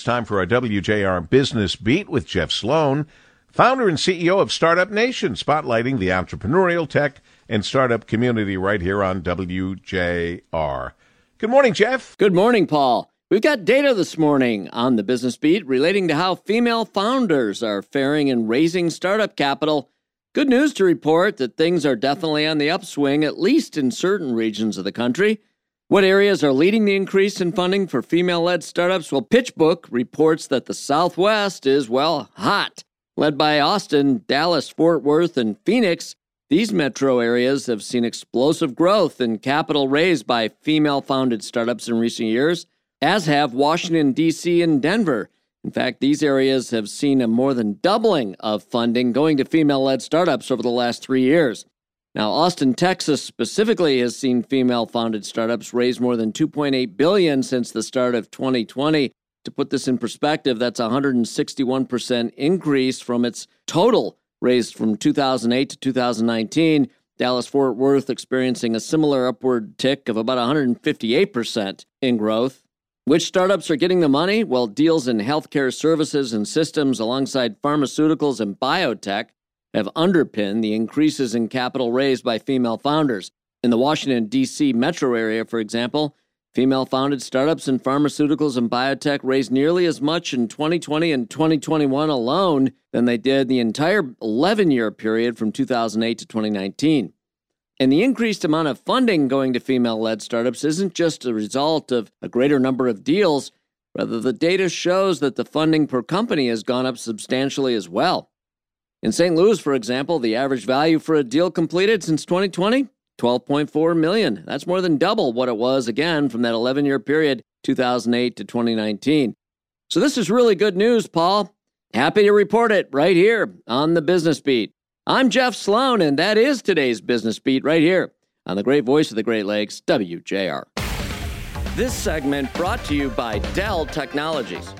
It's time for our WJR Business Beat with Jeff Sloan, founder and CEO of Startup Nation, spotlighting the entrepreneurial tech and startup community right here on WJR. Good morning, Jeff. Good morning, Paul. We've got data this morning on the Business Beat relating to how female founders are faring in raising startup capital. Good news to report that things are definitely on the upswing, at least in certain regions of the country. What areas are leading the increase in funding for female led startups? Well, PitchBook reports that the Southwest is, well, hot. Led by Austin, Dallas, Fort Worth, and Phoenix, these metro areas have seen explosive growth in capital raised by female founded startups in recent years, as have Washington, D.C., and Denver. In fact, these areas have seen a more than doubling of funding going to female led startups over the last three years. Now, Austin, Texas specifically has seen female-founded startups raise more than 2.8 billion since the start of 2020. To put this in perspective, that's a 161% increase from its total raised from 2008 to 2019. Dallas Fort Worth experiencing a similar upward tick of about 158% in growth. Which startups are getting the money? Well, deals in healthcare services and systems alongside pharmaceuticals and biotech have underpinned the increases in capital raised by female founders. In the Washington, D.C. metro area, for example, female founded startups in pharmaceuticals and biotech raised nearly as much in 2020 and 2021 alone than they did the entire 11 year period from 2008 to 2019. And the increased amount of funding going to female led startups isn't just a result of a greater number of deals. Rather, the data shows that the funding per company has gone up substantially as well. In St. Louis, for example, the average value for a deal completed since 2020, 12.4 million. That's more than double what it was again from that 11-year period, 2008 to 2019. So this is really good news, Paul. Happy to report it right here on the Business Beat. I'm Jeff Sloan, and that is today's Business Beat right here on the great voice of the Great Lakes, WJR. This segment brought to you by Dell Technologies.